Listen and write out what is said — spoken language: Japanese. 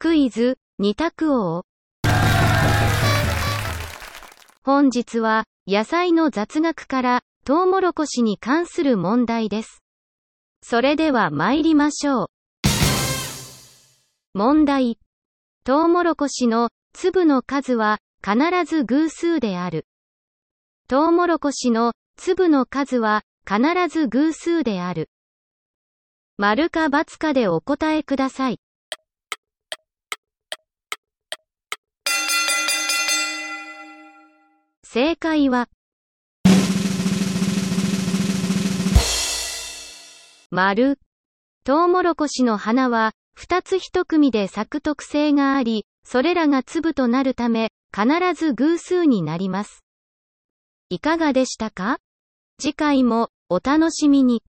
クイズ、二択王。本日は、野菜の雑学から、トウモロコシに関する問題です。それでは参りましょう。問題。トウモロコシの粒の数は必ず偶数である。トウモロコシの粒の数は必ず偶数である。丸か×かでお答えください。正解は、丸。トウモロコシの花は、二つ一組で咲く特性があり、それらが粒となるため、必ず偶数になります。いかがでしたか？次回も、お楽しみに。